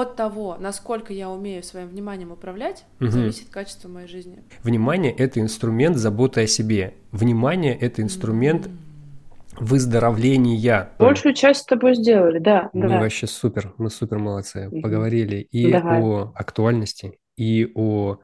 от того, насколько я умею своим вниманием управлять, угу. зависит качество моей жизни. Внимание – это инструмент заботы о себе. Внимание – это инструмент mm выздоровления. Большую часть с тобой сделали, да. Мы да. вообще супер, мы супер молодцы. Поговорили и Давай. о актуальности, и о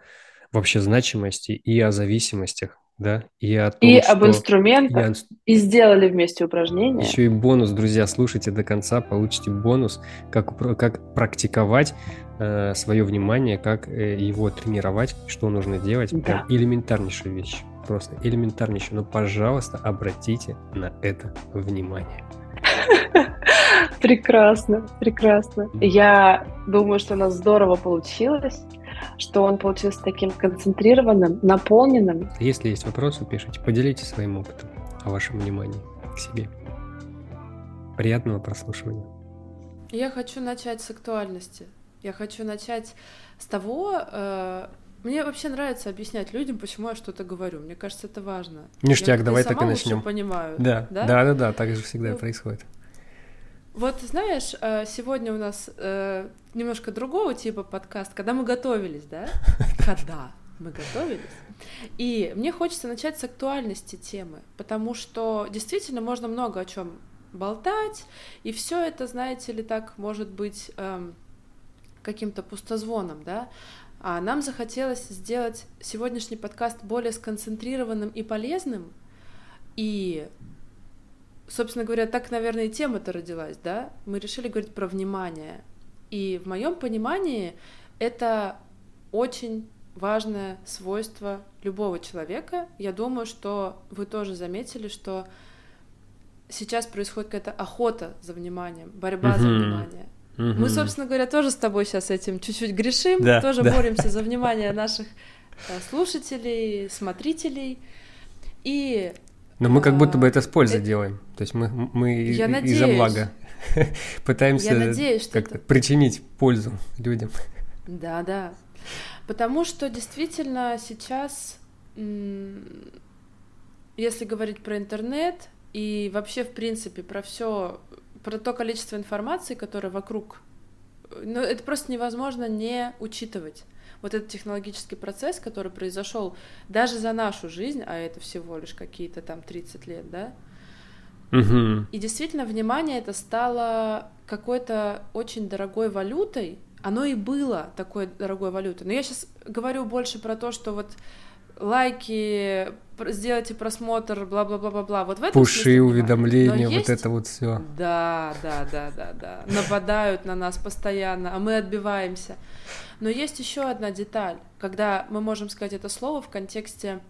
вообще значимости, и о зависимостях да, и о том, И что об инструментах, я... и сделали вместе упражнения. Еще и бонус, друзья, слушайте до конца, получите бонус, как, как практиковать э, свое внимание, как э, его тренировать, что нужно делать. Да. Прям элементарнейшая вещь, просто элементарнейшая. Но, пожалуйста, обратите на это внимание. Прекрасно, прекрасно. Я думаю, что у нас здорово получилось что он получился таким концентрированным, наполненным. Если есть вопросы, пишите, поделитесь своим опытом о вашем внимании к себе. Приятного прослушивания. Я хочу начать с актуальности. Я хочу начать с того, э, мне вообще нравится объяснять людям, почему я что-то говорю. Мне кажется, это важно. Ништяк, я, давай так и начнем. понимаю. Да, да, да, да, да так же всегда ну, происходит. Вот знаешь, э, сегодня у нас э, немножко другого типа подкаст, когда мы готовились, да? Когда мы готовились. И мне хочется начать с актуальности темы, потому что действительно можно много о чем болтать, и все это, знаете ли, так может быть эм, каким-то пустозвоном, да? А нам захотелось сделать сегодняшний подкаст более сконцентрированным и полезным, и собственно говоря, так, наверное, и тема-то родилась, да? Мы решили говорить про внимание. И в моем понимании это очень важное свойство любого человека. Я думаю, что вы тоже заметили, что сейчас происходит какая-то охота за вниманием, борьба uh-huh. за внимание. Uh-huh. Мы, собственно говоря, тоже с тобой сейчас этим чуть-чуть грешим, да, тоже да. боремся за внимание наших э, слушателей, смотрителей. И но мы как будто бы это с пользой это... делаем. То есть мы, мы Я из-за блага пытаемся как-то это... причинить пользу людям. Да, да. Потому что действительно сейчас, если говорить про интернет и вообще, в принципе, про все, про то количество информации, которое вокруг, ну, это просто невозможно не учитывать вот этот технологический процесс, который произошел даже за нашу жизнь, а это всего лишь какие-то там 30 лет, да, Угу. И действительно, внимание это стало какой-то очень дорогой валютой. Оно и было такой дорогой валютой. Но я сейчас говорю больше про то, что вот лайки, сделайте просмотр, бла-бла-бла-бла-бла. Вот в этом Пуши, смысле, уведомления, вот есть... это вот все. Да, да, да, да, да. Нападают на нас постоянно, а мы отбиваемся. Но есть еще одна деталь, когда мы можем сказать это слово в контексте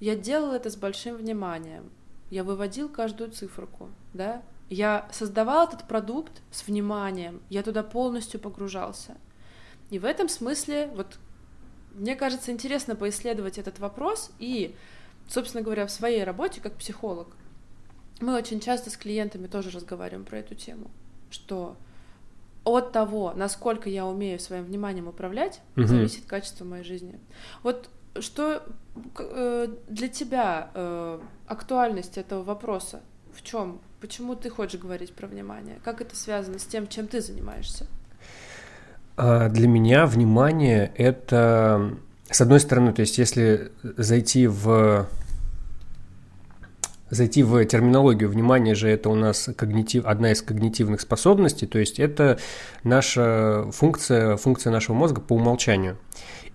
«я делал это с большим вниманием», я выводил каждую циферку, да, я создавал этот продукт с вниманием, я туда полностью погружался. И в этом смысле, вот, мне кажется, интересно поисследовать этот вопрос и, собственно говоря, в своей работе как психолог мы очень часто с клиентами тоже разговариваем про эту тему, что от того, насколько я умею своим вниманием управлять, угу. зависит качество моей жизни. Вот что э, для тебя э, актуальность этого вопроса? В чем? Почему ты хочешь говорить про внимание? Как это связано с тем, чем ты занимаешься? А, для меня внимание это, с одной стороны, то есть если зайти в зайти в терминологию. Внимание же это у нас когнитив, одна из когнитивных способностей, то есть это наша функция, функция нашего мозга по умолчанию.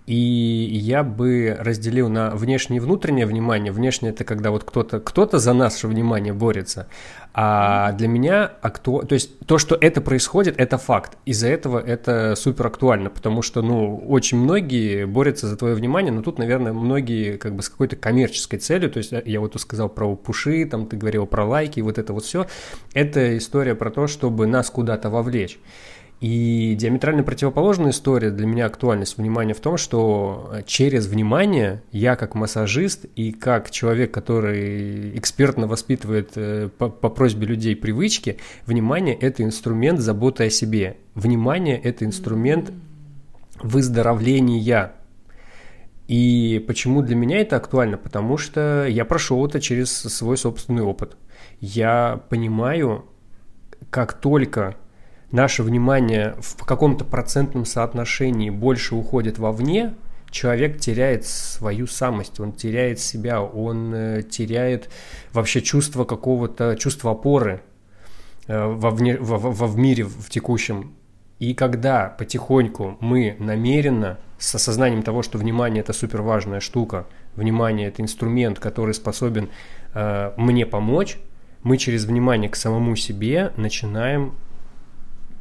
И я бы разделил на внешнее и внутреннее внимание. Внешнее это когда вот кто-то кто за наше внимание борется. А для меня акту... то есть то, что это происходит, это факт. Из-за этого это супер актуально, потому что, ну, очень многие борются за твое внимание, но тут, наверное, многие как бы с какой-то коммерческой целью, то есть я вот сказал про пуши, там ты говорил про лайки, вот это вот все. Это история про то, чтобы нас куда-то вовлечь. И диаметрально противоположная история для меня актуальность внимания в том, что через внимание я как массажист и как человек, который экспертно воспитывает э, по, по просьбе людей привычки, внимание – это инструмент заботы о себе. Внимание – это инструмент выздоровления. И почему для меня это актуально? Потому что я прошел это через свой собственный опыт. Я понимаю, как только наше внимание в каком-то процентном соотношении больше уходит вовне, человек теряет свою самость, он теряет себя, он э, теряет вообще чувство какого-то, чувство опоры э, во, вне, во, во, в мире в текущем. И когда потихоньку мы намеренно, с осознанием того, что внимание это супер важная штука, внимание это инструмент, который способен э, мне помочь, мы через внимание к самому себе начинаем,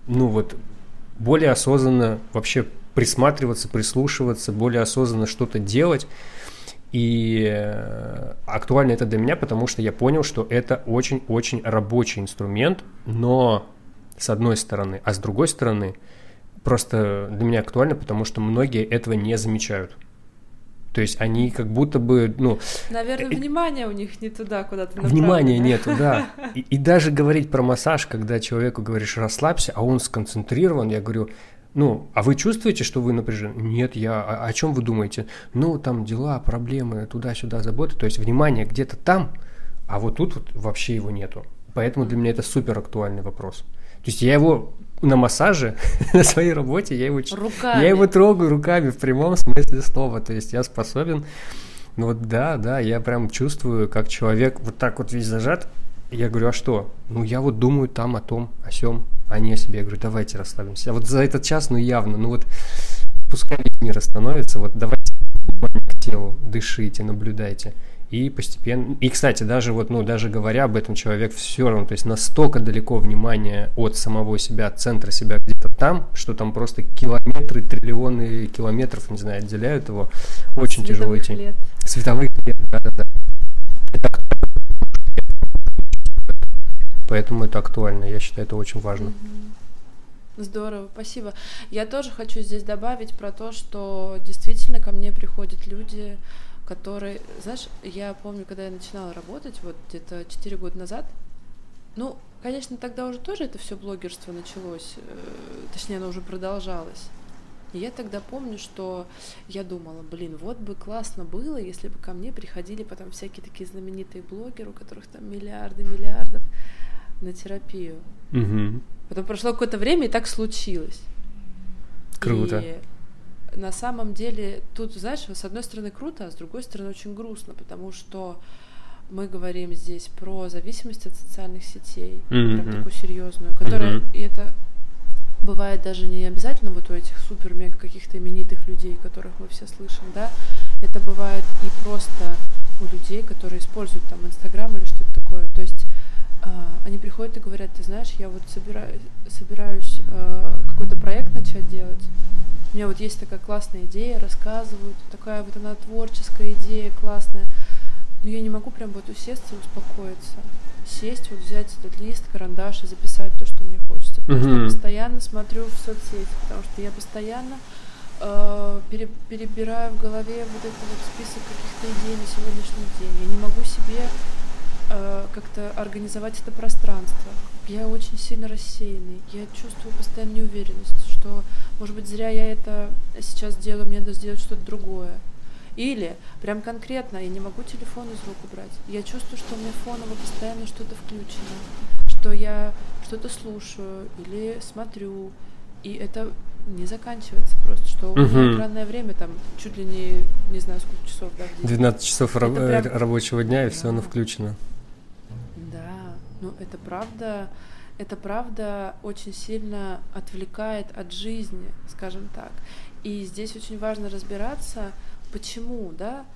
ну вот, более осознанно вообще присматриваться, прислушиваться, более осознанно что-то делать. И э, актуально это для меня, потому что я понял, что это очень-очень рабочий инструмент, но с одной стороны, а с другой стороны, просто для меня актуально, потому что многие этого не замечают. То есть они как будто бы, ну... Наверное, внимания у них не туда, куда то Внимания нету, да. И, и даже говорить про массаж, когда человеку говоришь «расслабься», а он сконцентрирован, я говорю, ну, а вы чувствуете, что вы напряжены? Нет, я... О, о чем вы думаете? Ну, там дела, проблемы, туда-сюда, заботы. То есть внимание где-то там, а вот тут вот вообще его нету. Поэтому для меня это супер актуальный вопрос. То есть я его на массаже, на своей работе, я его, руками. я его трогаю руками в прямом смысле слова. То есть я способен, ну вот да, да, я прям чувствую, как человек вот так вот весь зажат. Я говорю, а что? Ну я вот думаю там о том, о сем, а не о себе. Я говорю, давайте расслабимся. А вот за этот час, ну явно, ну вот пускай мир остановится, вот давайте к телу, дышите, наблюдайте и постепенно... И, кстати, даже вот, ну, даже говоря об этом, человек все равно, то есть настолько далеко внимание от самого себя, от центра себя где-то там, что там просто километры, триллионы километров, не знаю, отделяют его. Очень тяжело идти. Лет. Световых лет, да-да-да. Поэтому это актуально, я считаю, это очень важно. Здорово, спасибо. Я тоже хочу здесь добавить про то, что действительно ко мне приходят люди, который, знаешь, я помню, когда я начинала работать, вот где-то 4 года назад, ну, конечно, тогда уже тоже это все блогерство началось, э, точнее, оно уже продолжалось. И я тогда помню, что я думала, блин, вот бы классно было, если бы ко мне приходили потом всякие такие знаменитые блогеры, у которых там миллиарды миллиардов на терапию. Угу. Потом прошло какое-то время, и так случилось. Круто. И на самом деле тут, знаешь, с одной стороны круто, а с другой стороны очень грустно, потому что мы говорим здесь про зависимость от социальных сетей, mm-hmm. прям такую серьезную, которая, mm-hmm. и это бывает даже не обязательно вот у этих супер-мега каких-то именитых людей, которых мы все слышим, да, это бывает и просто у людей, которые используют там Инстаграм или что-то такое, то есть э, они приходят и говорят, ты знаешь, я вот собираюсь, собираюсь э, какой-то проект начать делать, у меня вот есть такая классная идея, рассказывают, такая вот она творческая идея, классная. Но я не могу прям вот усесться и успокоиться. Сесть, вот взять этот лист, карандаш и записать то, что мне хочется. Потому mm-hmm. что я постоянно смотрю в соцсети, потому что я постоянно э, пере, перебираю в голове вот этот вот список каких-то идей на сегодняшний день. Я не могу себе э, как-то организовать это пространство. Я очень сильно рассеянный. Я чувствую постоянно неуверенность, что, может быть, зря я это сейчас делаю, мне надо сделать что-то другое. Или прям конкретно я не могу телефон из рук убрать. Я чувствую, что у меня фоново постоянно что-то включено, что я что-то слушаю или смотрю, и это не заканчивается просто, что у меня экранное время там чуть ли не, не знаю, сколько часов, да, 12 часов раб- прям... рабочего дня, и да. все оно включено. Ну, это правда, это правда очень сильно отвлекает от жизни, скажем так. И здесь очень важно разбираться, почему, да,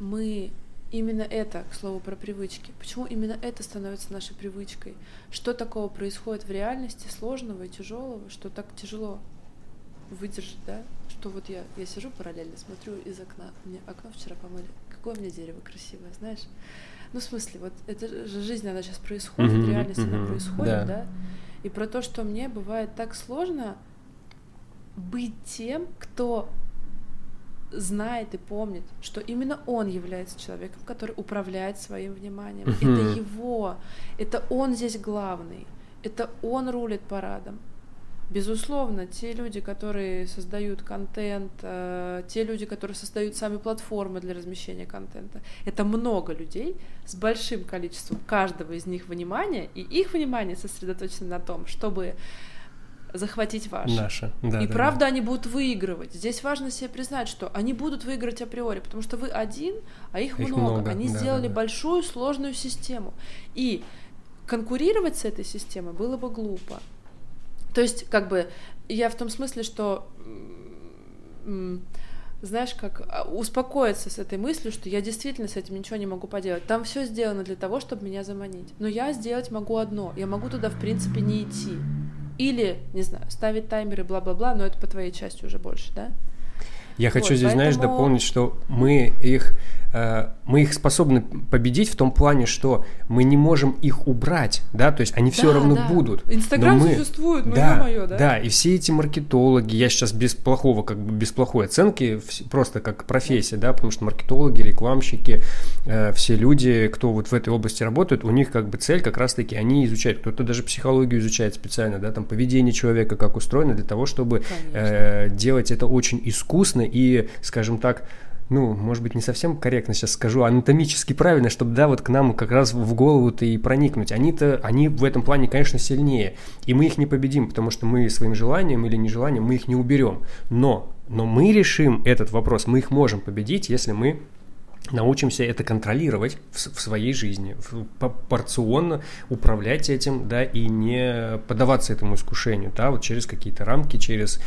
мы именно это, к слову, про привычки, почему именно это становится нашей привычкой, что такого происходит в реальности сложного и тяжелого, что так тяжело выдержать, да, что вот я, я сижу параллельно, смотрю из окна, мне окно вчера помыли, какое у меня дерево красивое, знаешь, ну, в смысле, вот это же жизнь, она сейчас происходит, mm-hmm, реальность mm-hmm, она происходит, да. да? И про то, что мне бывает так сложно быть тем, кто знает и помнит, что именно он является человеком, который управляет своим вниманием. Mm-hmm. Это его, это он здесь главный, это он рулит парадом. Безусловно, те люди, которые создают контент, э, те люди, которые создают сами платформы для размещения контента, это много людей с большим количеством каждого из них внимания, и их внимание сосредоточено на том, чтобы захватить ваше. Наше, да. И да, правда да. они будут выигрывать. Здесь важно себе признать, что они будут выигрывать априори, потому что вы один, а их, Их много. много, Они да, сделали да, да. большую сложную систему. И конкурировать с этой системой было бы глупо. То есть, как бы, я в том смысле, что знаешь, как а, успокоиться с этой мыслью, что я действительно с этим ничего не могу поделать. Там все сделано для того, чтобы меня заманить. Но я сделать могу одно. Я могу туда, в принципе, не идти. Или, не знаю, ставить таймеры, бла-бла-бла, но это по твоей части уже больше, да? Я хочу Вот, здесь, знаешь, поэтому- дополнить, что мы их, э, мы их способны победить в том плане, что мы не можем их убрать, да, то есть они все Да, равно да. будут. Инстаграм мы- существует, ну да, ё-моё, да? Да, и все эти маркетологи, я сейчас без плохого, как бы без плохой оценки, просто как профессия, да, потому что маркетологи, рекламщики, э, все люди, кто вот в этой области работают, у них как бы цель как раз-таки, они изучают, кто-то даже психологию изучает специально, да, там поведение человека, как устроено, для того, чтобы Конечно. э, делать это очень искусно и, скажем так, ну, может быть, не совсем корректно сейчас скажу, анатомически правильно, чтобы, да, вот к нам как раз в голову-то и проникнуть. Они-то, они в этом плане, конечно, сильнее, и мы их не победим, потому что мы своим желанием или нежеланием мы их не уберем. Но, но мы решим этот вопрос, мы их можем победить, если мы научимся это контролировать в, в своей жизни, в- по- порционно управлять этим, да, и не поддаваться этому искушению, да, вот через какие-то рамки, через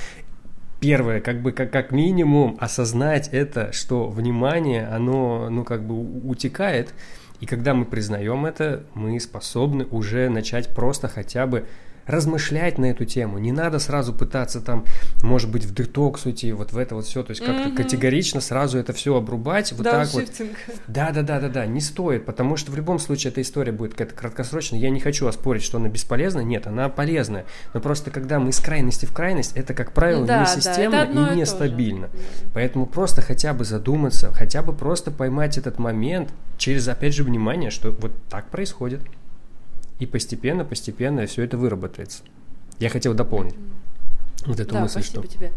первое, как бы как, как минимум осознать это, что внимание, оно, ну, как бы утекает, и когда мы признаем это, мы способны уже начать просто хотя бы размышлять на эту тему. Не надо сразу пытаться там, может быть, в детокс уйти, вот в это вот все, то есть как-то Мгм. категорично сразу это все обрубать, вот так вот. Да, да, да, да, да, не стоит, потому что в любом случае эта история будет какая-то краткосрочная. Я не хочу оспорить, что она бесполезна. Нет, она полезная. Но просто когда мы из крайности в крайность, это, как правило, Да, не да, системно одно и и не то же. стабильно. Да. Поэтому просто хотя бы задуматься, хотя бы просто поймать этот момент через, опять же, внимание, что вот так происходит. И постепенно, постепенно все это выработается. Я хотел дополнить вот эту да, мысль, спасибо что... тебе.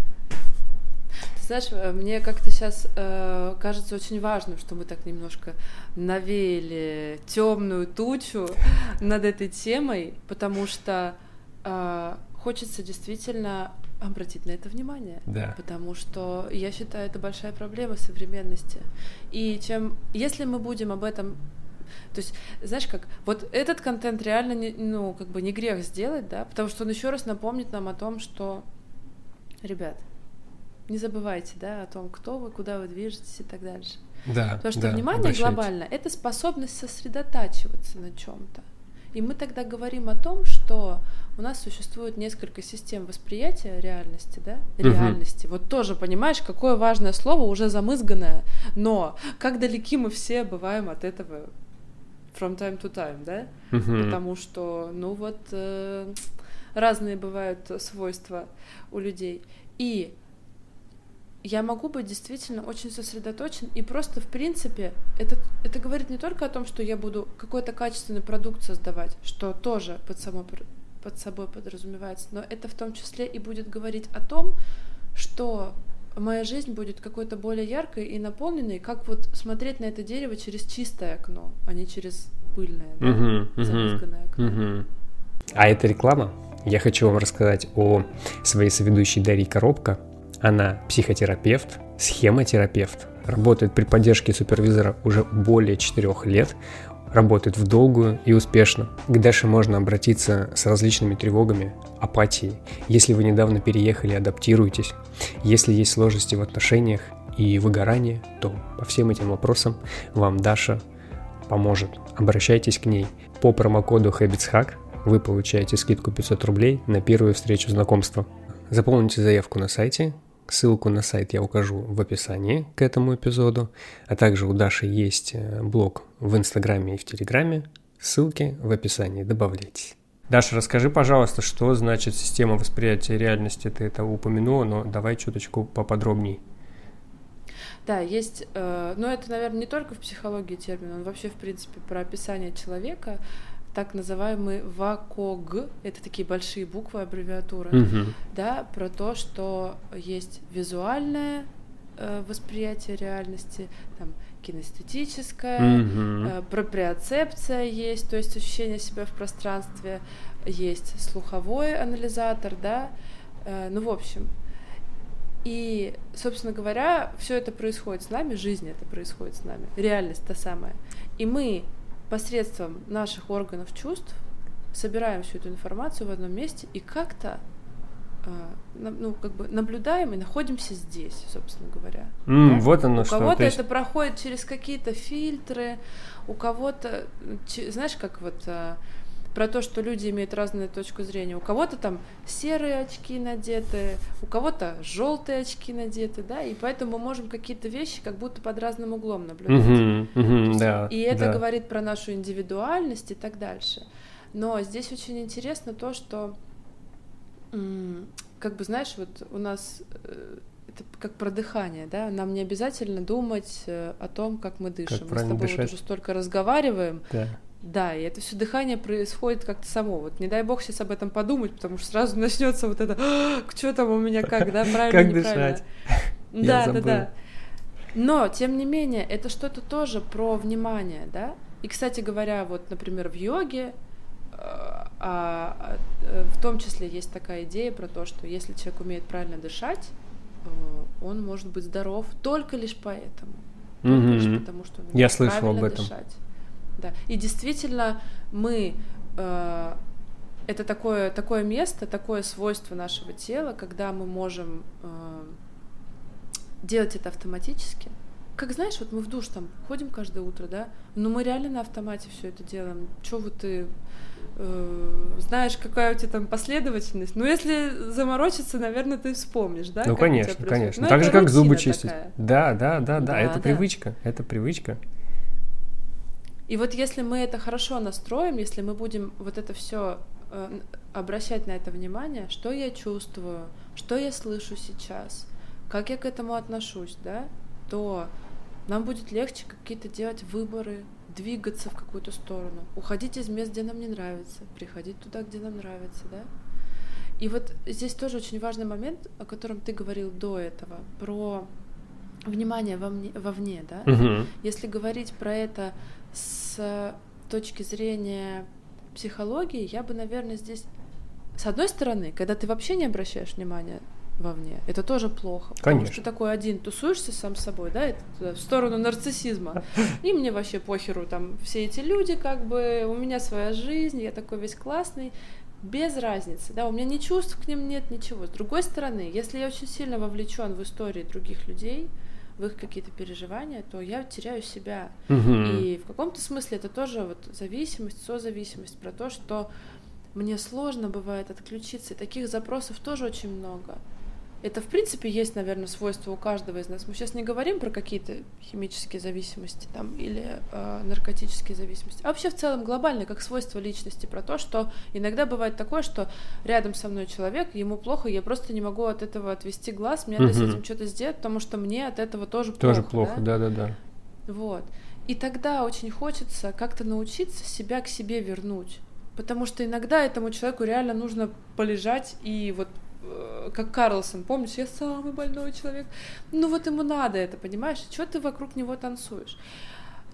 Ты знаешь, э, мне как-то сейчас э, кажется очень важным, что мы так немножко навеяли темную тучу над этой темой, потому что э, хочется действительно обратить на это внимание. Да. Потому что я считаю, это большая проблема современности. И чем, если мы будем об этом то есть, знаешь как, вот этот контент реально, не, ну, как бы не грех сделать, да, потому что он еще раз напомнит нам о том, что, ребят, не забывайте, да, о том, кто вы, куда вы движетесь и так дальше. Да, Потому что да, внимание обращайте. глобально — это способность сосредотачиваться на чем-то. И мы тогда говорим о том, что у нас существует несколько систем восприятия реальности, да? Реальности. Вот тоже, понимаешь, какое важное слово, уже замызганное, но как далеки мы все бываем от этого from time to time, да? Мгм. Потому что, ну вот, э, разные бывают свойства у людей. И я могу быть действительно очень сосредоточен, и просто, в принципе, это, это говорит не только о том, что я буду какой-то качественный продукт создавать, что тоже под, само, под собой подразумевается, но это в том числе и будет говорить о том, что моя жизнь будет какой-то более яркой и наполненной, как вот смотреть на это дерево через чистое окно, а не через пыльное, да, мгм, замызганное окно. мгм. А это реклама. Я хочу вам рассказать о своей соведущей Дарье Коробко. Она психотерапевт, схемотерапевт, работает при поддержке супервизора уже более 4 лет, работает в долгую и успешно. К Даше можно обратиться с различными тревогами, апатией. Если вы недавно переехали, адаптируйтесь. Если есть сложности в отношениях и выгорание, то по всем этим вопросам вам Даша поможет. Обращайтесь к ней. По промокоду HabitsHack вы получаете скидку 500 рублей на первую встречу знакомства. Заполните заявку на сайте. Ссылку на сайт я укажу в описании к этому эпизоду. А также у Даши есть э, блог в Инстаграме и в Телеграме. Ссылки в описании. Добавляйтесь. Даша, расскажи, пожалуйста, что значит система восприятия реальности? Ты это упомянула, но давай чуточку поподробней. Да, есть, э, но это, наверное, не только в психологии термин, он вообще, в принципе, про описание человека, так называемый ВАКОГ, это такие большие буквы, аббревиатуры, Мгм. да, про то, что есть визуальное э, восприятие реальности, там, кинестетическая, Мгм. э, проприоцепция есть, то есть ощущение себя в пространстве, есть слуховой анализатор, да, Э, ну, в общем. И, собственно говоря, все это происходит с нами, жизнь это происходит с нами, реальность та самая. И мы посредством наших органов чувств собираем всю эту информацию в одном месте и как-то на- ну, как бы наблюдаем и находимся здесь, собственно говоря. М, Да? Вот оно У что. кого-то то есть- это проходит через какие-то фильтры, у кого-то, знаешь, как вот э, про то, что люди имеют разную точку зрения. У кого-то там серые очки надеты, у кого-то желтые очки надеты, да, и поэтому мы можем какие-то вещи как будто под разным углом наблюдать. Мгм, мгм, да. И это да. говорит про нашу индивидуальность и так дальше. Но здесь очень интересно то, что, как бы, знаешь, вот у нас э, это как про дыхание, да, нам не обязательно думать э, о том, как мы дышим. мы с тобой дышать. вот уже столько разговариваем, Да. Да, и это все дыхание происходит как-то само. Вот не дай бог сейчас об этом подумать, потому что сразу начнется вот это, что там у меня как, да, правильно, Как дышать? Я Да, да, да. Но, тем не менее, это что-то тоже про внимание, да? И, кстати говоря, вот, например, в йоге э, а, э, в том числе есть такая идея про то, что если человек умеет правильно дышать, э, он может быть здоров только лишь поэтому. Только лишь Мгм. потому, что он Я умеет слышал об правильно этом. дышать. Да. И действительно, мы э, это такое, такое место, такое свойство нашего тела, когда мы можем э, делать это автоматически. Как знаешь, вот мы в душ там ходим каждое утро, да, но мы реально на автомате все это делаем. Че вот ты э, знаешь, какая у тебя там последовательность? Ну, если заморочиться, наверное, ты вспомнишь, да? Ну, конечно, конечно. Ну, так же, как зубы чистить. такая. Да, да, да, да. Да, Это да. привычка. Это привычка. И вот если мы это хорошо настроим, если мы будем вот это все обращать на это внимание, что я чувствую, что я слышу сейчас, как я к этому отношусь, да, то нам будет легче какие-то делать выборы, двигаться в какую-то сторону, уходить из мест, где нам не нравится, приходить туда, где нам нравится, да. И вот здесь тоже очень важный момент, о котором ты говорил до этого, про внимание вовне, вовне да. Мгм. Если говорить про это с точки зрения психологии, я бы, наверное, здесь... С одной стороны, когда ты вообще не обращаешь внимания вовне, это тоже плохо. Потому Конечно. что ты такой один тусуешься сам с собой, да, это туда, в сторону нарциссизма. И мне вообще похеру, там, все эти люди, как бы, у меня своя жизнь, я такой весь классный, без разницы, да, у меня ни чувств к ним нет, ничего. С другой стороны, если я очень сильно вовлечен в истории других людей, в их какие-то переживания, то я теряю себя. Мгм. И в каком-то смысле это тоже вот зависимость, созависимость, про то, что мне сложно бывает отключиться, и таких запросов тоже очень много. Это, в принципе, есть, наверное, свойство у каждого из нас. Мы сейчас не говорим про какие-то химические зависимости там, или э, наркотические зависимости, а вообще в целом глобально, как свойство личности, про то, что иногда бывает такое, что рядом со мной человек, ему плохо, я просто не могу от этого отвести глаз, мне надо с этим что-то сделать, потому что мне от этого тоже плохо. Тоже плохо, да? да-да-да. Вот. И тогда очень хочется как-то научиться себя к себе вернуть. Потому что иногда этому человеку реально нужно полежать и вот как Карлсон, помнишь, я самый больной человек. Ну вот ему надо это, понимаешь? Что ты вокруг него танцуешь?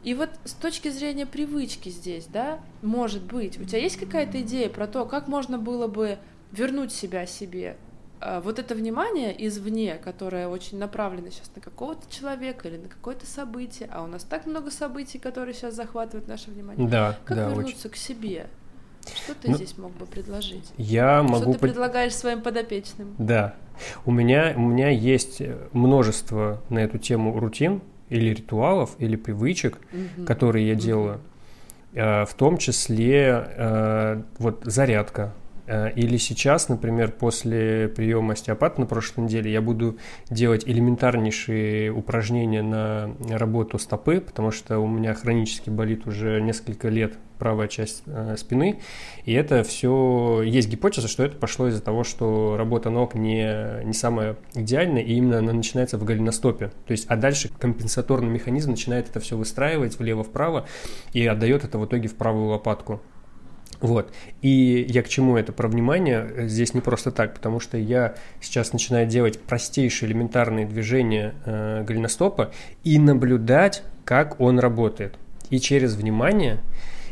И вот с точки зрения привычки здесь, да, может быть, у тебя есть какая-то идея про то, как можно было бы вернуть себя себе? А, Вот это внимание извне, которое очень направлено сейчас на какого-то человека или на какое-то событие, а у нас так много событий, которые сейчас захватывают наше внимание. Да, Как да, очень. вернуться к себе? Что ты Ну, здесь мог бы предложить? Я Что могу... ты под- предлагаешь своим подопечным? Да. У меня, у меня есть э, множество на эту тему рутин или ритуалов, или привычек, Мгм. которые я Мгм. делаю. Э, В том числе э, вот зарядка. Или сейчас, например, после приема остеопата на прошлой неделе я буду делать элементарнейшие упражнения на работу стопы, потому что у меня хронически болит уже несколько лет правая часть э, спины, и это все есть гипотеза, что это пошло из-за того, что работа ног не, не самая идеальная, и именно она начинается в голеностопе. То есть, а дальше компенсаторный механизм начинает это все выстраивать влево-вправо и отдает это в итоге в правую лопатку. Вот. И я к чему это про внимание здесь не просто так, потому что я сейчас начинаю делать простейшие элементарные движения э, голеностопа и наблюдать, как он работает. И через внимание,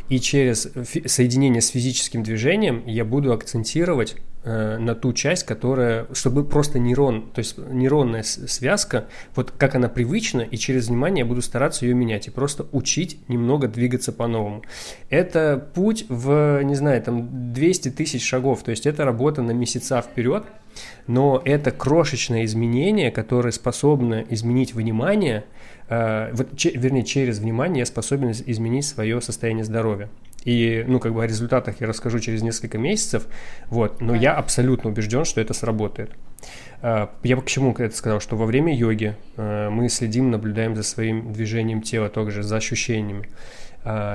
и через соединение с физическим движением я буду акцентировать Э, на ту часть, которая, чтобы просто нейрон, то есть нейронная связка, вот как она привычна, и через внимание я буду стараться ее менять и просто учить немного двигаться по-новому. Это путь в, не знаю, там 200 тысяч шагов, то есть это работа на месяца вперед, но это крошечное изменение, которое способно изменить внимание, вот, че, вернее, через внимание я способен изменить свое состояние здоровья. И, ну, как бы о результатах я расскажу через несколько месяцев, вот, но да. я абсолютно убежден, что это сработает. А, я к чему это сказал, что во время йоги а, мы следим, наблюдаем за своим движением тела, также за ощущениями.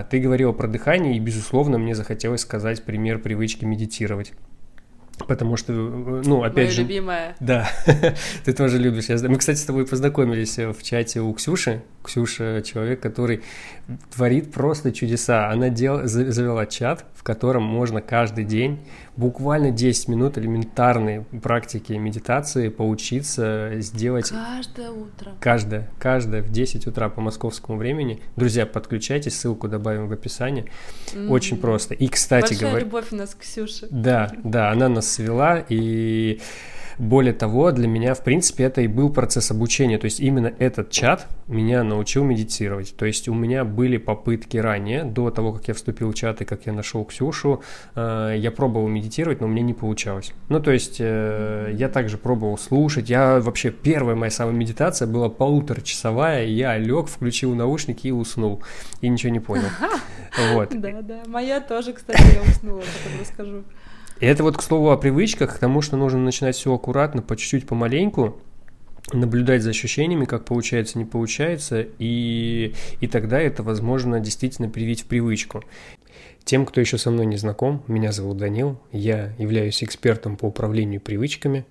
Ты говорила про дыхание, и, безусловно, мне захотелось сказать пример привычки медитировать. Потому что, ну, опять Моя же... любимая. Да, ты тоже любишь. Мы, кстати, с тобой познакомились в чате у Ксюши. Ксюша – человек, который творит просто чудеса. Она дел... завела чат, в котором можно каждый день буквально 10 минут элементарной практики медитации поучиться сделать... Каждое утро. Каждое, каждое в 10 утра по московскому времени. Друзья, подключайтесь, ссылку добавим в описании. Mm-hmm. Очень просто. И, кстати говоря... Большая любовь у нас к Ксюше. Да, да, она нас свела, и более того, для меня, в принципе, это и был процесс обучения. То есть именно этот чат меня научил медитировать. То есть у меня были попытки ранее, до того, как я вступил в чат и как я нашел Ксюшу, э, я пробовал медитировать, но мне не получалось. Ну, то есть э, я также пробовал слушать. Я вообще, первая моя самая медитация была полуторачасовая, я лег, включил наушники и уснул. И ничего не понял. Вот. Да, да. Моя тоже, кстати, я уснула, потом расскажу. И это вот, к слову, о привычках, к тому, что нужно начинать все аккуратно, по чуть-чуть, помаленьку, наблюдать за ощущениями, как получается, не получается, и, и тогда это, возможно, действительно привить в привычку. Тем, кто еще со мной не знаком, меня зовут Данил, я являюсь экспертом по управлению привычками.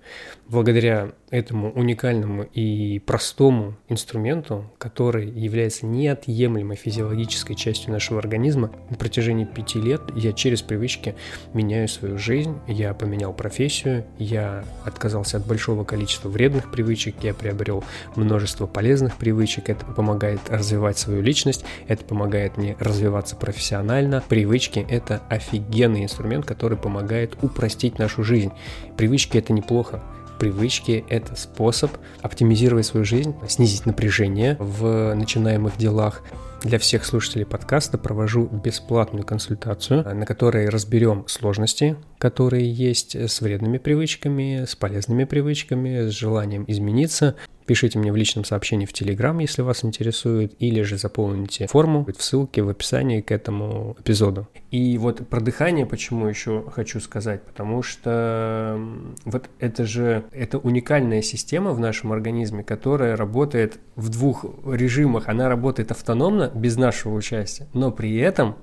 Благодаря этому уникальному и простому инструменту, который является неотъемлемой физиологической частью нашего организма, на протяжении пяти лет я через привычки меняю свою жизнь, я поменял профессию, я отказался от большого количества вредных привычек, я приобрел множество полезных привычек, это помогает развивать свою личность, это помогает мне развиваться профессионально. Привычки – это офигенный инструмент, который помогает упростить нашу жизнь. Привычки – это неплохо привычки – это способ оптимизировать свою жизнь, снизить напряжение в начинаемых делах. Для всех слушателей подкаста провожу бесплатную консультацию, на которой разберем сложности, которые есть с вредными привычками, с полезными привычками, с желанием измениться, Пишите мне в личном сообщении в Телеграм, если вас интересует, или же заполните форму в ссылке в описании к этому эпизоду. И вот про дыхание почему еще хочу сказать, потому что вот это же это уникальная система в нашем организме, которая работает в двух режимах. Она работает автономно, без нашего участия, но при этом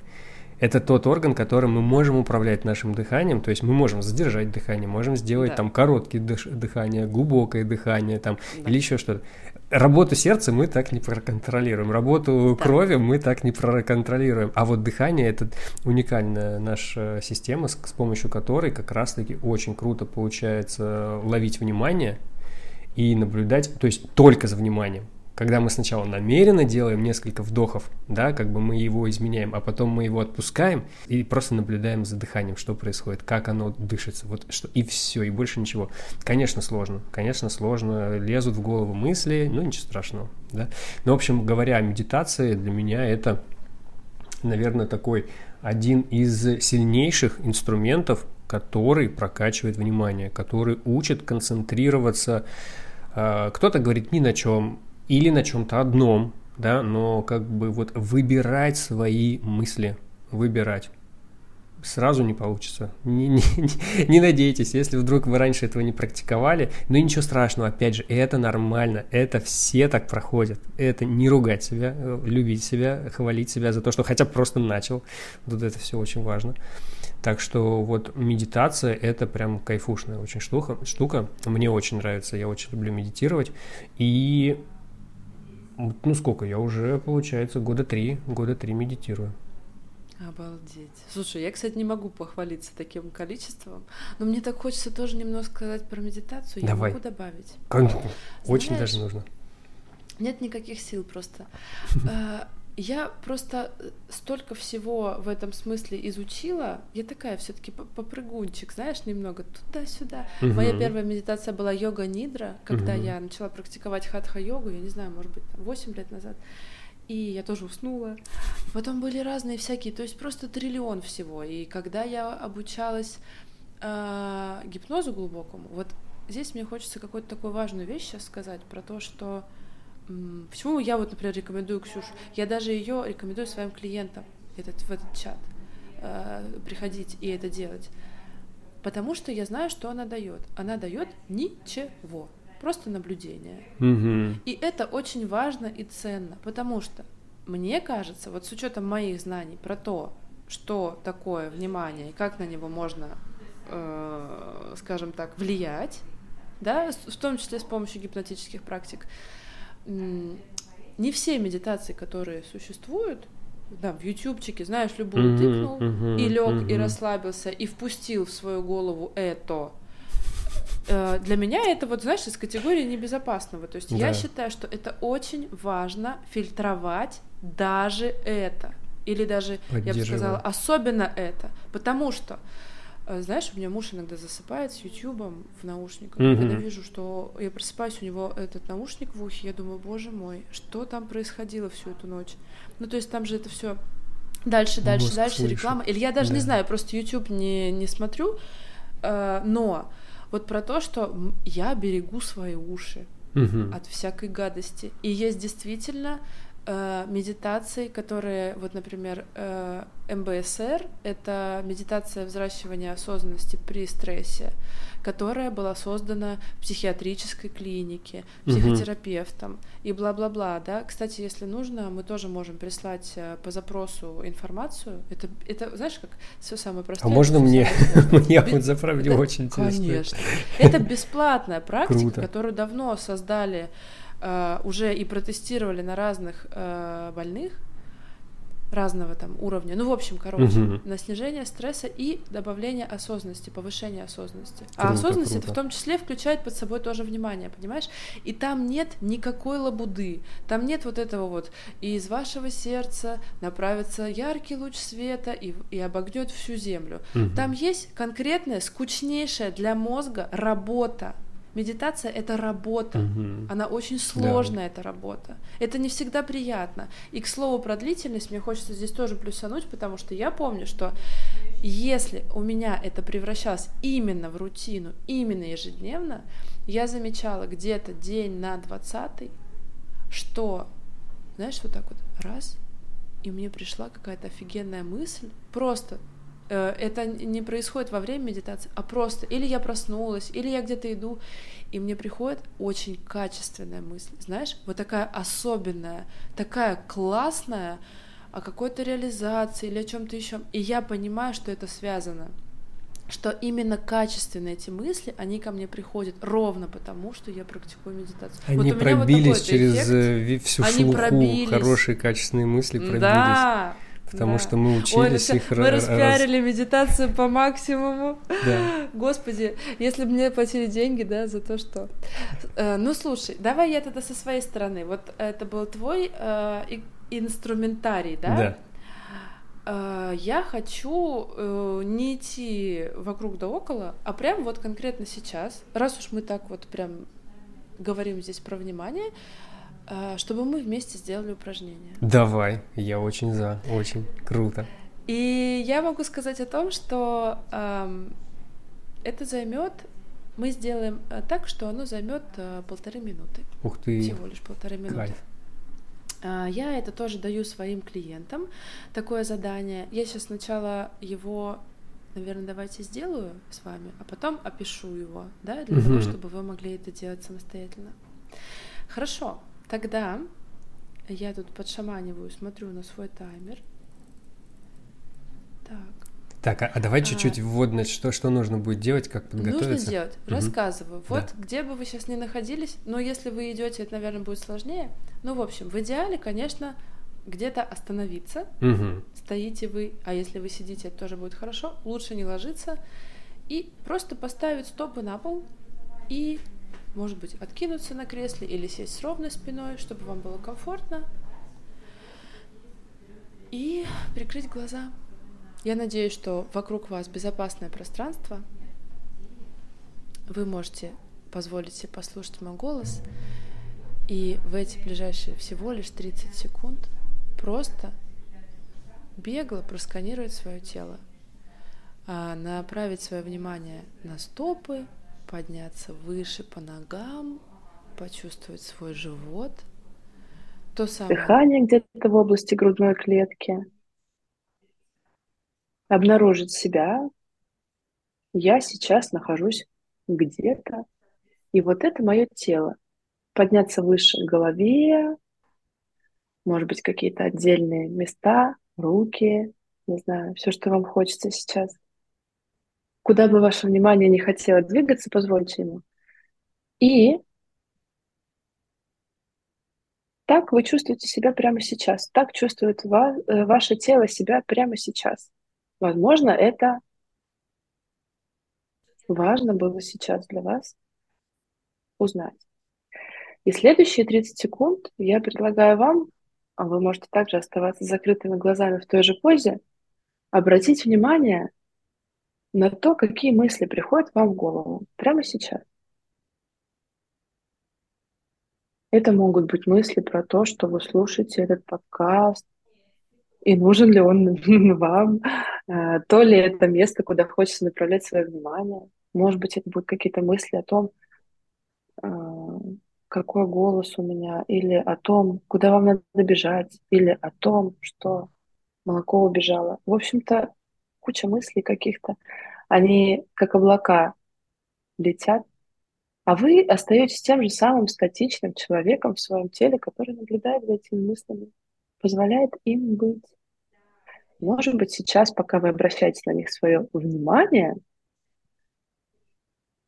это тот орган, которым мы можем управлять нашим дыханием, то есть мы можем задержать дыхание, можем сделать да. там короткие дыш- дыхание, глубокое дыхание там да. или еще что-то. Работу сердца мы так не проконтролируем, работу да. крови мы так не проконтролируем, а вот дыхание это уникальная наша система, с, с помощью которой как раз-таки очень круто получается ловить внимание и наблюдать, то есть только за вниманием когда мы сначала намеренно делаем несколько вдохов, да, как бы мы его изменяем, а потом мы его отпускаем и просто наблюдаем за дыханием, что происходит, как оно дышится, вот что, и все, и больше ничего. Конечно, сложно, конечно, сложно, лезут в голову мысли, ну, ничего страшного, да. Но, в общем, говоря о медитации, для меня это, наверное, такой один из сильнейших инструментов, который прокачивает внимание, который учит концентрироваться. А, кто-то говорит ни на чем, или на чем-то одном, да, но как бы вот выбирать свои мысли, выбирать. Сразу не получится. Не, не, не, не надейтесь, если вдруг вы раньше этого не практиковали. Но ничего страшного, опять же, это нормально. Это все так проходят. Это не ругать себя, э, любить себя, хвалить себя за то, что хотя бы просто начал. Вот это все очень важно. Так что вот медитация это прям кайфушная очень штука. штука. Мне очень нравится, я очень люблю медитировать. И ну сколько, я уже, получается, года три, года три медитирую. Обалдеть. Слушай, я, кстати, не могу похвалиться таким количеством, но мне так хочется тоже немного сказать про медитацию. Давай. Я могу добавить. Конечно. Очень даже нужно. Нет никаких сил просто. Я просто э, столько всего в этом смысле изучила. Я такая все-таки попрыгунчик, знаешь, немного туда-сюда. Угу. Моя первая медитация была йога нидра, когда угу. я начала практиковать хатха-йогу, я не знаю, может быть, 8 лет назад. И я тоже уснула. Потом были разные всякие, то есть просто триллион всего. И когда я обучалась э, гипнозу глубокому, вот здесь мне хочется какую-то такую важную вещь сейчас сказать про то, что Почему я вот, например, рекомендую Ксюшу? Я даже ее рекомендую своим клиентам этот, в этот чат э, приходить и это делать. Потому что я знаю, что она дает. Она дает ничего, просто наблюдение. Угу. И это очень важно и ценно, потому что мне кажется, вот с учетом моих знаний про то, что такое внимание и как на него можно, э, скажем так, влиять, да, в том числе с помощью гипнотических практик, не все медитации, которые существуют, да, в ютубчике, знаешь, любую mm-hmm, тыкнул mm-hmm, и лег mm-hmm. и расслабился и впустил в свою голову это. Э, для меня это вот, знаешь, из категории небезопасного. То есть да. я считаю, что это очень важно фильтровать даже это. Или даже, я бы сказала, особенно это. Потому что знаешь, у меня муж иногда засыпает с Ютубом в наушниках. Mm-hmm. Когда вижу, что я просыпаюсь, у него этот наушник в ухе, я думаю, боже мой, что там происходило всю эту ночь? Ну, то есть там же это все дальше, дальше, Мозг дальше, слышит. реклама. Или я даже да. не знаю, просто YouTube не, не смотрю, э, но вот про то, что я берегу свои уши mm-hmm. от всякой гадости. И есть действительно э, медитации, которые, вот, например, э, МБСР — это медитация взращивания осознанности при стрессе, которая была создана в психиатрической клинике, психотерапевтом mm-hmm. и бла-бла-бла, да. Кстати, если нужно, мы тоже можем прислать э, по запросу информацию. Это, это знаешь, как все самое простое. А можно мне? Я вот за правде очень интересно. Конечно. Это бесплатная практика, которую давно создали уже и протестировали на разных э, больных разного там уровня. Ну, в общем, короче, угу. на снижение стресса и добавление осознанности, повышение осознанности. А круто, а осознанность круто. это в том числе включает под собой тоже внимание, понимаешь? И там нет никакой лабуды, там нет вот этого вот и из вашего сердца направится яркий луч света и, и обогнет всю землю. Угу. Там есть конкретная, скучнейшая для мозга работа Медитация это работа, угу. она очень сложная, да. эта работа. Это не всегда приятно. И к слову про длительность, мне хочется здесь тоже плюсануть, потому что я помню, что если у меня это превращалось именно в рутину, именно ежедневно, я замечала где-то день на двадцатый, что, знаешь, вот так вот раз, и мне пришла какая-то офигенная мысль, просто это не происходит во время медитации, а просто или я проснулась, или я где-то иду, и мне приходит очень качественная мысль, знаешь, вот такая особенная, такая классная о какой-то реализации или о чем-то еще, и я понимаю, что это связано что именно качественные эти мысли, они ко мне приходят ровно потому, что я практикую медитацию. Они вот пробились вот через эффект. Э, всю они шелуху, пробились. хорошие качественные мысли пробились. Да, Потому да. что мы учились Ой, их Мы распиарили раз... медитацию по максимуму. Да. Господи, если бы мне платили деньги, да, за то, что... Э, ну, слушай, давай я тогда со своей стороны. Вот это был твой э, инструментарий, да? Да. Э, я хочу э, не идти вокруг да около, а прям вот конкретно сейчас, раз уж мы так вот прям говорим здесь про внимание, чтобы мы вместе сделали упражнение. Давай, я очень за, очень круто. И я могу сказать о том, что эм, это займет, мы сделаем э, так, что оно займет э, полторы минуты. Ух ты! Всего лишь полторы минуты. Кайф. А, я это тоже даю своим клиентам, такое задание. Я сейчас сначала его, наверное, давайте сделаю с вами, а потом опишу его, да, для угу. того, чтобы вы могли это делать самостоятельно. Хорошо. Тогда я тут подшаманиваю, смотрю на свой таймер. Так. Так, а, а давай чуть-чуть а, вводно, что, что нужно будет делать, как подготовиться? Нужно делать, угу. рассказываю. Вот да. где бы вы сейчас ни находились, но если вы идете, это, наверное, будет сложнее. Ну, в общем, в идеале, конечно, где-то остановиться. Угу. Стоите вы, а если вы сидите, это тоже будет хорошо. Лучше не ложиться и просто поставить стопы на пол и может быть, откинуться на кресле или сесть с ровной спиной, чтобы вам было комфортно. И прикрыть глаза. Я надеюсь, что вокруг вас безопасное пространство. Вы можете позволить себе послушать мой голос. И в эти ближайшие всего лишь 30 секунд просто бегло просканировать свое тело, а направить свое внимание на стопы, подняться выше по ногам, почувствовать свой живот. То самое... Дыхание где-то в области грудной клетки. Обнаружить себя. Я сейчас нахожусь где-то. И вот это мое тело. Подняться выше к голове, может быть, какие-то отдельные места, руки, не знаю, все, что вам хочется сейчас. Куда бы ваше внимание не хотело двигаться, позвольте ему. И так вы чувствуете себя прямо сейчас. Так чувствует ва- э, ваше тело себя прямо сейчас. Возможно, это важно было сейчас для вас узнать. И следующие 30 секунд я предлагаю вам, а вы можете также оставаться закрытыми глазами в той же позе, обратить внимание на то, какие мысли приходят вам в голову прямо сейчас. Это могут быть мысли про то, что вы слушаете этот подкаст, и нужен ли он вам, э, то ли это место, куда хочется направлять свое внимание. Может быть, это будут какие-то мысли о том, э, какой голос у меня, или о том, куда вам надо бежать, или о том, что молоко убежало. В общем-то, куча мыслей каких-то. Они как облака летят, а вы остаетесь тем же самым статичным человеком в своем теле, который наблюдает за этими мыслями, позволяет им быть. Может быть, сейчас, пока вы обращаете на них свое внимание,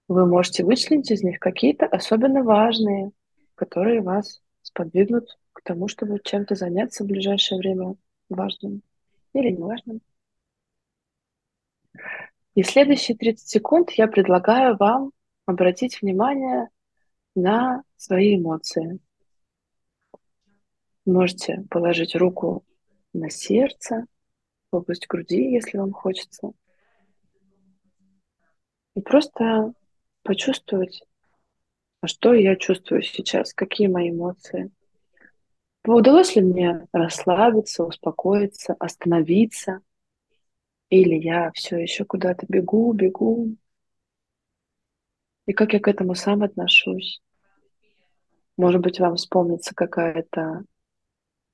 вы можете вычленить из них какие-то особенно важные, которые вас сподвигнут к тому, чтобы чем-то заняться в ближайшее время важным или неважным. И следующие 30 секунд я предлагаю вам обратить внимание на свои эмоции. Можете положить руку на сердце, в область груди, если вам хочется. И просто почувствовать, а что я чувствую сейчас, какие мои эмоции. Удалось ли мне расслабиться, успокоиться, остановиться – или я все еще куда-то бегу, бегу. И как я к этому сам отношусь. Может быть, вам вспомнится какая-то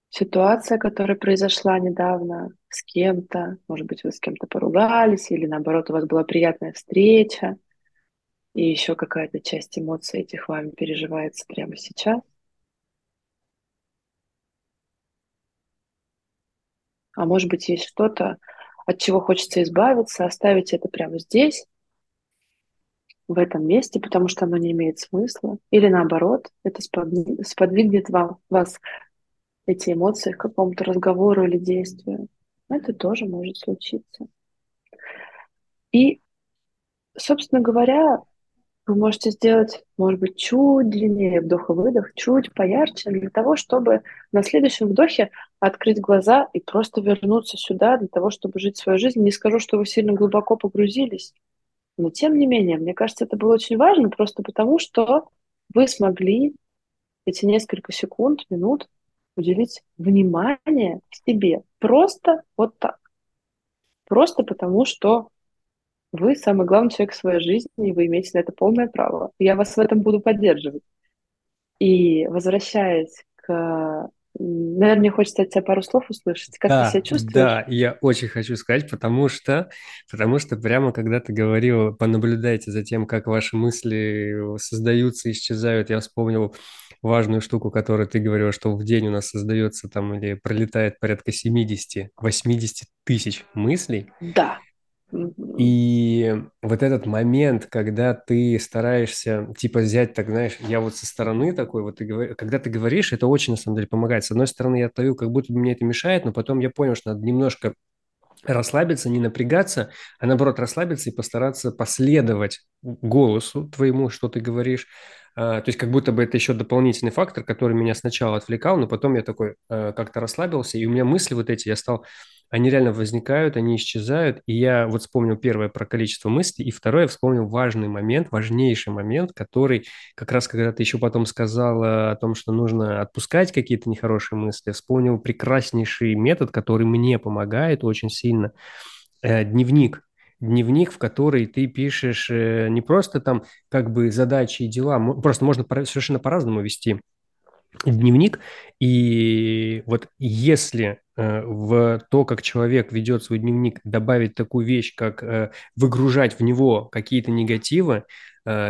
ситуация, которая произошла недавно с кем-то. Может быть, вы с кем-то поругались, или наоборот, у вас была приятная встреча, и еще какая-то часть эмоций этих вами переживается прямо сейчас. А может быть, есть что-то, от чего хочется избавиться, оставить это прямо здесь, в этом месте, потому что оно не имеет смысла. Или наоборот, это сподвигнет вам, вас эти эмоции к какому-то разговору или действию. Это тоже может случиться. И, собственно говоря, вы можете сделать, может быть, чуть длиннее вдох и выдох, чуть поярче, для того, чтобы на следующем вдохе открыть глаза и просто вернуться сюда для того, чтобы жить свою жизнь. Не скажу, что вы сильно глубоко погрузились, но тем не менее, мне кажется, это было очень важно просто потому, что вы смогли эти несколько секунд, минут уделить внимание себе. Просто вот так. Просто потому, что вы самый главный человек в своей жизни, и вы имеете на это полное право. Я вас в этом буду поддерживать. И возвращаясь к... Наверное, мне хочется от тебя пару слов услышать. Как да, ты себя чувствуешь? Да, я очень хочу сказать, потому что, потому что прямо когда ты говорил, понаблюдайте за тем, как ваши мысли создаются, исчезают, я вспомнил важную штуку, которую ты говорил, что в день у нас создается там или пролетает порядка 70-80 тысяч мыслей. Да. И вот этот момент, когда ты стараешься, типа, взять, так знаешь, я вот со стороны такой, вот ты говоришь, когда ты говоришь, это очень, на самом деле, помогает. С одной стороны, я таю, как будто бы мне это мешает, но потом я понял, что надо немножко расслабиться, не напрягаться, а наоборот расслабиться и постараться последовать голосу твоему, что ты говоришь, то есть как будто бы это еще дополнительный фактор, который меня сначала отвлекал, но потом я такой как-то расслабился, и у меня мысли вот эти, я стал они реально возникают, они исчезают. И я вот вспомнил первое про количество мыслей, и второе вспомнил важный момент, важнейший момент, который как раз когда ты еще потом сказала о том, что нужно отпускать какие-то нехорошие мысли, вспомнил прекраснейший метод, который мне помогает очень сильно. Э, дневник дневник, в который ты пишешь э, не просто там как бы задачи и дела, просто можно совершенно по-разному вести дневник. И вот если э, в то, как человек ведет свой дневник, добавить такую вещь, как э, выгружать в него какие-то негативы,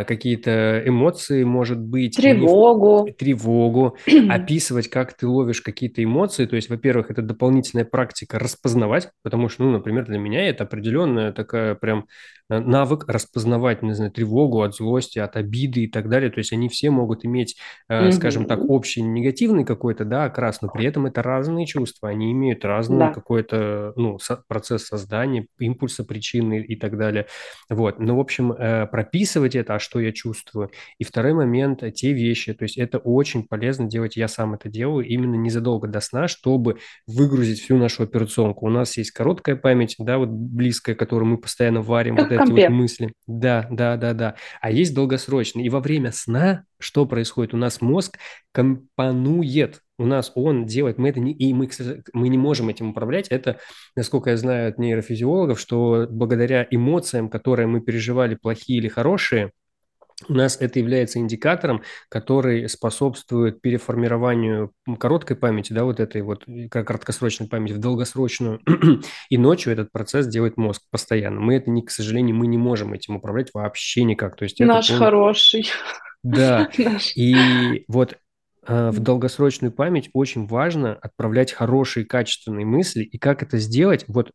какие-то эмоции, может быть. Тревогу. Тревогу. описывать, как ты ловишь какие-то эмоции. То есть, во-первых, это дополнительная практика распознавать, потому что, ну, например, для меня это определенная такая прям э, навык распознавать, не знаю, тревогу от злости, от обиды и так далее. То есть они все могут иметь, mm-hmm. скажем так, общий негативный какой-то, да, окрас, но при этом это разные чувства, они имеют разный да. какой-то, ну, со- процесс создания, импульса, причины и так далее. Вот. Ну, в общем, прописывать это, а что я чувствую. И второй момент, э, те вещи, то есть это очень полезно делать, я сам это делаю именно незадолго до сна, чтобы выгрузить всю нашу операционку. У нас есть короткая память, да, вот близкая, которую мы постоянно варим, как вот эти вот мысли. Да, да, да, да. А есть долгосрочные. И во время сна что происходит? У нас мозг компонует, у нас он делает, мы это не, и мы, мы не можем этим управлять. Это, насколько я знаю от нейрофизиологов, что благодаря эмоциям, которые мы переживали, плохие или хорошие, у нас это является индикатором, который способствует переформированию короткой памяти, да, вот этой вот краткосрочной памяти в долгосрочную. И ночью этот процесс делает мозг постоянно. Мы это, не, к сожалению, мы не можем этим управлять вообще никак. То есть Наш это, хороший. Да, и вот э, в долгосрочную память очень важно отправлять хорошие, качественные мысли. И как это сделать? Вот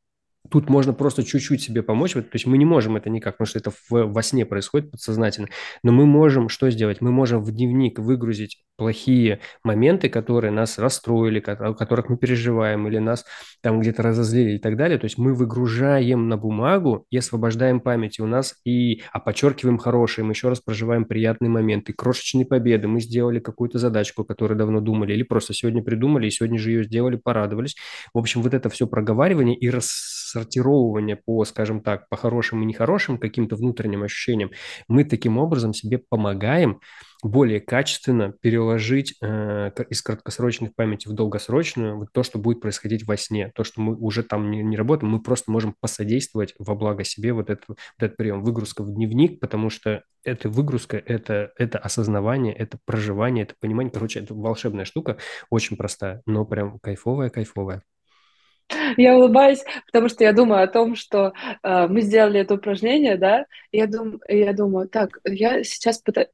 тут можно просто чуть-чуть себе помочь. То есть мы не можем это никак, потому что это в, во сне происходит подсознательно. Но мы можем что сделать? Мы можем в дневник выгрузить плохие моменты, которые нас расстроили, о которых мы переживаем, или нас там где-то разозлили и так далее. То есть мы выгружаем на бумагу и освобождаем память. И у нас и а подчеркиваем хорошие, мы еще раз проживаем приятные моменты, крошечные победы. Мы сделали какую-то задачку, о которой давно думали, или просто сегодня придумали, и сегодня же ее сделали, порадовались. В общем, вот это все проговаривание и рассортировывание по, скажем так, по хорошим и нехорошим каким-то внутренним ощущениям, мы таким образом себе помогаем более качественно переложить э, из краткосрочной памяти в долгосрочную вот то, что будет происходить во сне, то, что мы уже там не, не работаем, мы просто можем посодействовать во благо себе вот, это, вот этот прием, выгрузка в дневник, потому что эта выгрузка, это, это осознавание, это проживание, это понимание, короче, это волшебная штука, очень простая, но прям кайфовая-кайфовая. Я улыбаюсь, потому что я думаю о том, что э, мы сделали это упражнение, да, и я, дум, я думаю, так, я сейчас пытаюсь,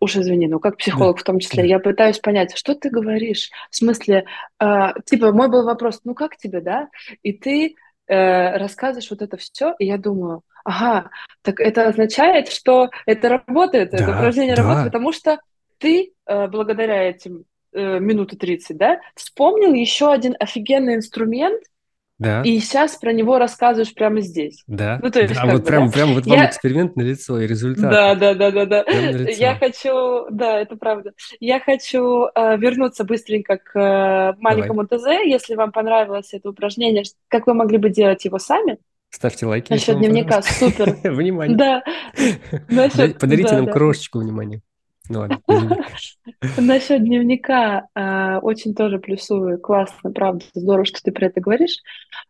уж извини, ну как психолог да. в том числе, я пытаюсь понять, что ты говоришь, в смысле, э, типа, мой был вопрос, ну как тебе, да, и ты э, рассказываешь вот это все, и я думаю, ага, так это означает, что это работает, да, это упражнение да. работает, потому что ты э, благодаря этим э, минуты 30, да, вспомнил еще один офигенный инструмент, да. И сейчас про него рассказываешь прямо здесь. Да. Ну, то есть, да, вот прям, да? прям вот вам я... эксперимент на лицо и результат. Да, да, да, да, да. Я хочу, да, это правда. Я хочу э, вернуться быстренько к э, маленькому Давай. ТЗ. Если вам понравилось это упражнение, как вы могли бы делать его сами? Ставьте лайки. Насчет дневника, супер. Внимание. Да. Подарите нам крошечку внимания. Ну ладно, Насчет дневника э, очень тоже плюсую. Классно, правда, здорово, что ты про это говоришь.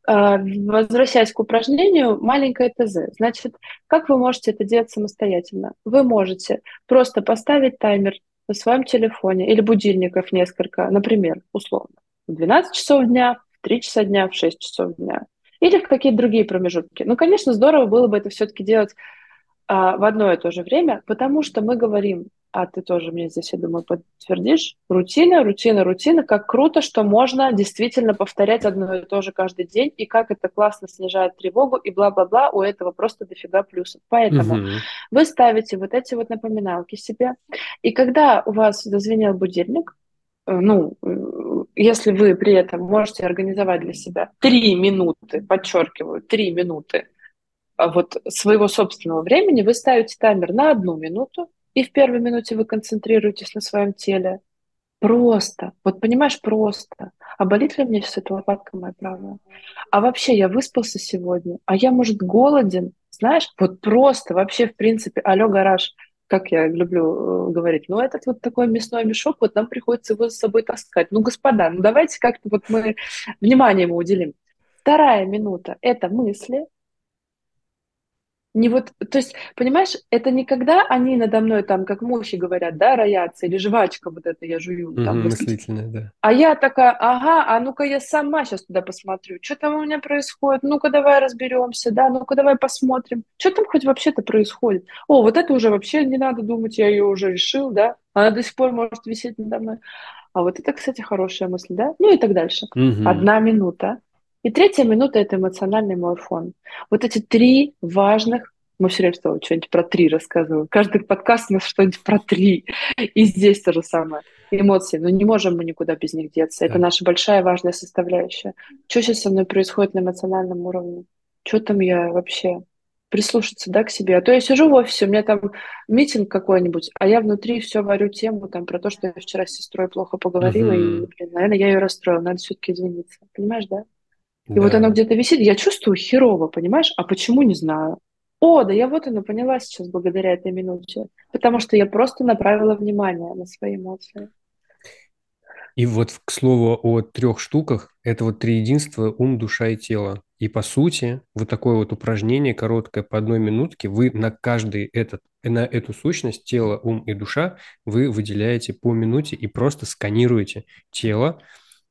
Э, возвращаясь к упражнению, маленькое ТЗ. Значит, как вы можете это делать самостоятельно? Вы можете просто поставить таймер на своем телефоне или будильников несколько, например, условно, в 12 часов дня, в 3 часа дня, в 6 часов дня. Или в какие-то другие промежутки. Ну, конечно, здорово было бы это все-таки делать а, в одно и то же время, потому что мы говорим а ты тоже мне здесь, я думаю, подтвердишь, рутина, рутина, рутина, как круто, что можно действительно повторять одно и то же каждый день, и как это классно снижает тревогу, и бла-бла-бла, у этого просто дофига плюсов. Поэтому угу. вы ставите вот эти вот напоминалки себе, и когда у вас зазвенел будильник, э, ну, э, если вы при этом можете организовать для себя три минуты, подчеркиваю, три минуты а вот своего собственного времени, вы ставите таймер на одну минуту, и в первой минуте вы концентрируетесь на своем теле. Просто. Вот понимаешь, просто. А болит ли мне сейчас эта лопатка моя правая? А вообще я выспался сегодня? А я, может, голоден? Знаешь, вот просто вообще, в принципе, алло, гараж, как я люблю э, говорить, ну, этот вот такой мясной мешок, вот нам приходится его с собой таскать. Ну, господа, ну, давайте как-то вот мы внимание ему уделим. Вторая минута – это мысли, не вот, то есть, понимаешь, это не когда они надо мной там, как мухи говорят, да, роятся, или жвачка вот это я жую. Угу, там, мыслительная, да. А я такая, ага, а ну-ка я сама сейчас туда посмотрю, что там у меня происходит, ну-ка давай разберемся, да, ну-ка давай посмотрим, что там хоть вообще-то происходит. О, вот это уже вообще не надо думать, я ее уже решил, да, она до сих пор может висеть надо мной. А вот это, кстати, хорошая мысль, да? Ну и так дальше. Угу. Одна минута. И третья минута – это эмоциональный марафон. Вот эти три важных мы все время что-нибудь про три рассказываем. Каждый подкаст у нас что-нибудь про три. И здесь то же самое. Эмоции. Но не можем мы никуда без них деться. Это наша большая важная составляющая. Что сейчас со мной происходит на эмоциональном уровне? Что там я вообще? Прислушаться, да, к себе. А то я сижу в офисе, у меня там митинг какой-нибудь, а я внутри все варю тему там про то, что я вчера с сестрой плохо поговорила, uh-huh. и, блин, наверное, я ее расстроила, надо все-таки извиниться. Понимаешь, да? И да. вот оно где-то висит, я чувствую херово, понимаешь? А почему, не знаю. О, да я вот она поняла сейчас благодаря этой минуте. Потому что я просто направила внимание на свои эмоции. И вот, к слову, о трех штуках, это вот три единства – ум, душа и тело. И по сути, вот такое вот упражнение короткое по одной минутке, вы на каждый этот, на эту сущность, тело, ум и душа, вы выделяете по минуте и просто сканируете тело,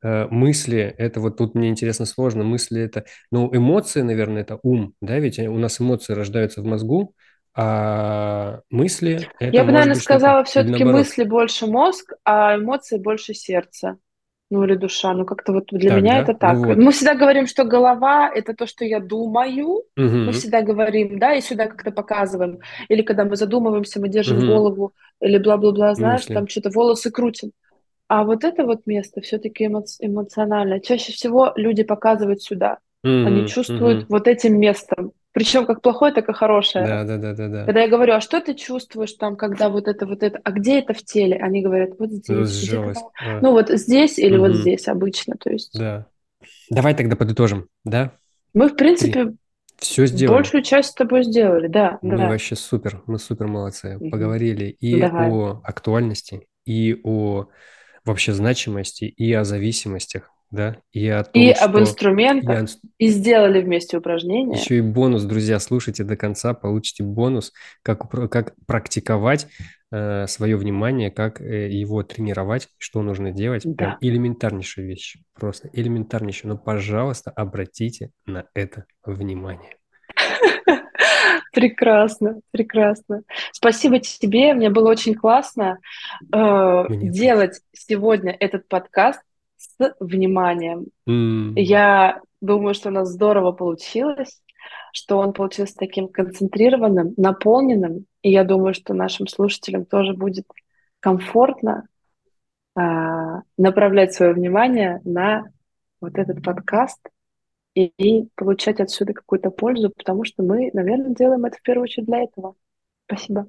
мысли, это вот тут мне интересно сложно, мысли это, ну, эмоции, наверное, это ум, да, ведь у нас эмоции рождаются в мозгу, а мысли это Я бы, наверное, сказала все-таки мысли больше мозг, а эмоции больше сердце. Ну, или душа. Ну, как-то вот для так, меня да? это так. Ну, вот. Мы всегда говорим, что голова – это то, что я думаю. Угу. Мы всегда говорим, да, и сюда как-то показываем. Или когда мы задумываемся, мы держим угу. голову, или бла-бла-бла, знаешь, Мысли. там что-то волосы крутим. А вот это вот место все-таки эмо- эмоциональное. Чаще всего люди показывают сюда. Mm-hmm, Они чувствуют mm-hmm. вот этим местом. Причем как плохое, так и хорошее. Да, да, да, да, да. Когда я говорю, а что ты чувствуешь там, когда вот это, вот это, а где это в теле? Они говорят, вот здесь. Сжалось. А. Ну вот здесь или mm-hmm. вот здесь обычно, то есть. Да. Давай тогда подытожим, да? Мы в принципе все сделали. Большую часть с тобой сделали, да. Мы да. вообще супер, мы супер молодцы. Поговорили и Давай. о актуальности, и о вообще значимости и о зависимостях, да, и о том, и что... об инструментах, и, и сделали вместе упражнения. Еще и бонус, друзья, слушайте до конца, получите бонус, как, как практиковать э, свое внимание, как э, его тренировать, что нужно делать. Да. Прям элементарнейшая вещь, просто элементарнейшая. Но, пожалуйста, обратите на это внимание. Прекрасно, прекрасно. Спасибо тебе, мне было очень классно э, делать сегодня этот подкаст с вниманием. Mm. Я думаю, что у нас здорово получилось, что он получился таким концентрированным, наполненным, и я думаю, что нашим слушателям тоже будет комфортно э, направлять свое внимание на вот этот подкаст и, получать отсюда какую-то пользу, потому что мы, наверное, делаем это в первую очередь для этого. Спасибо.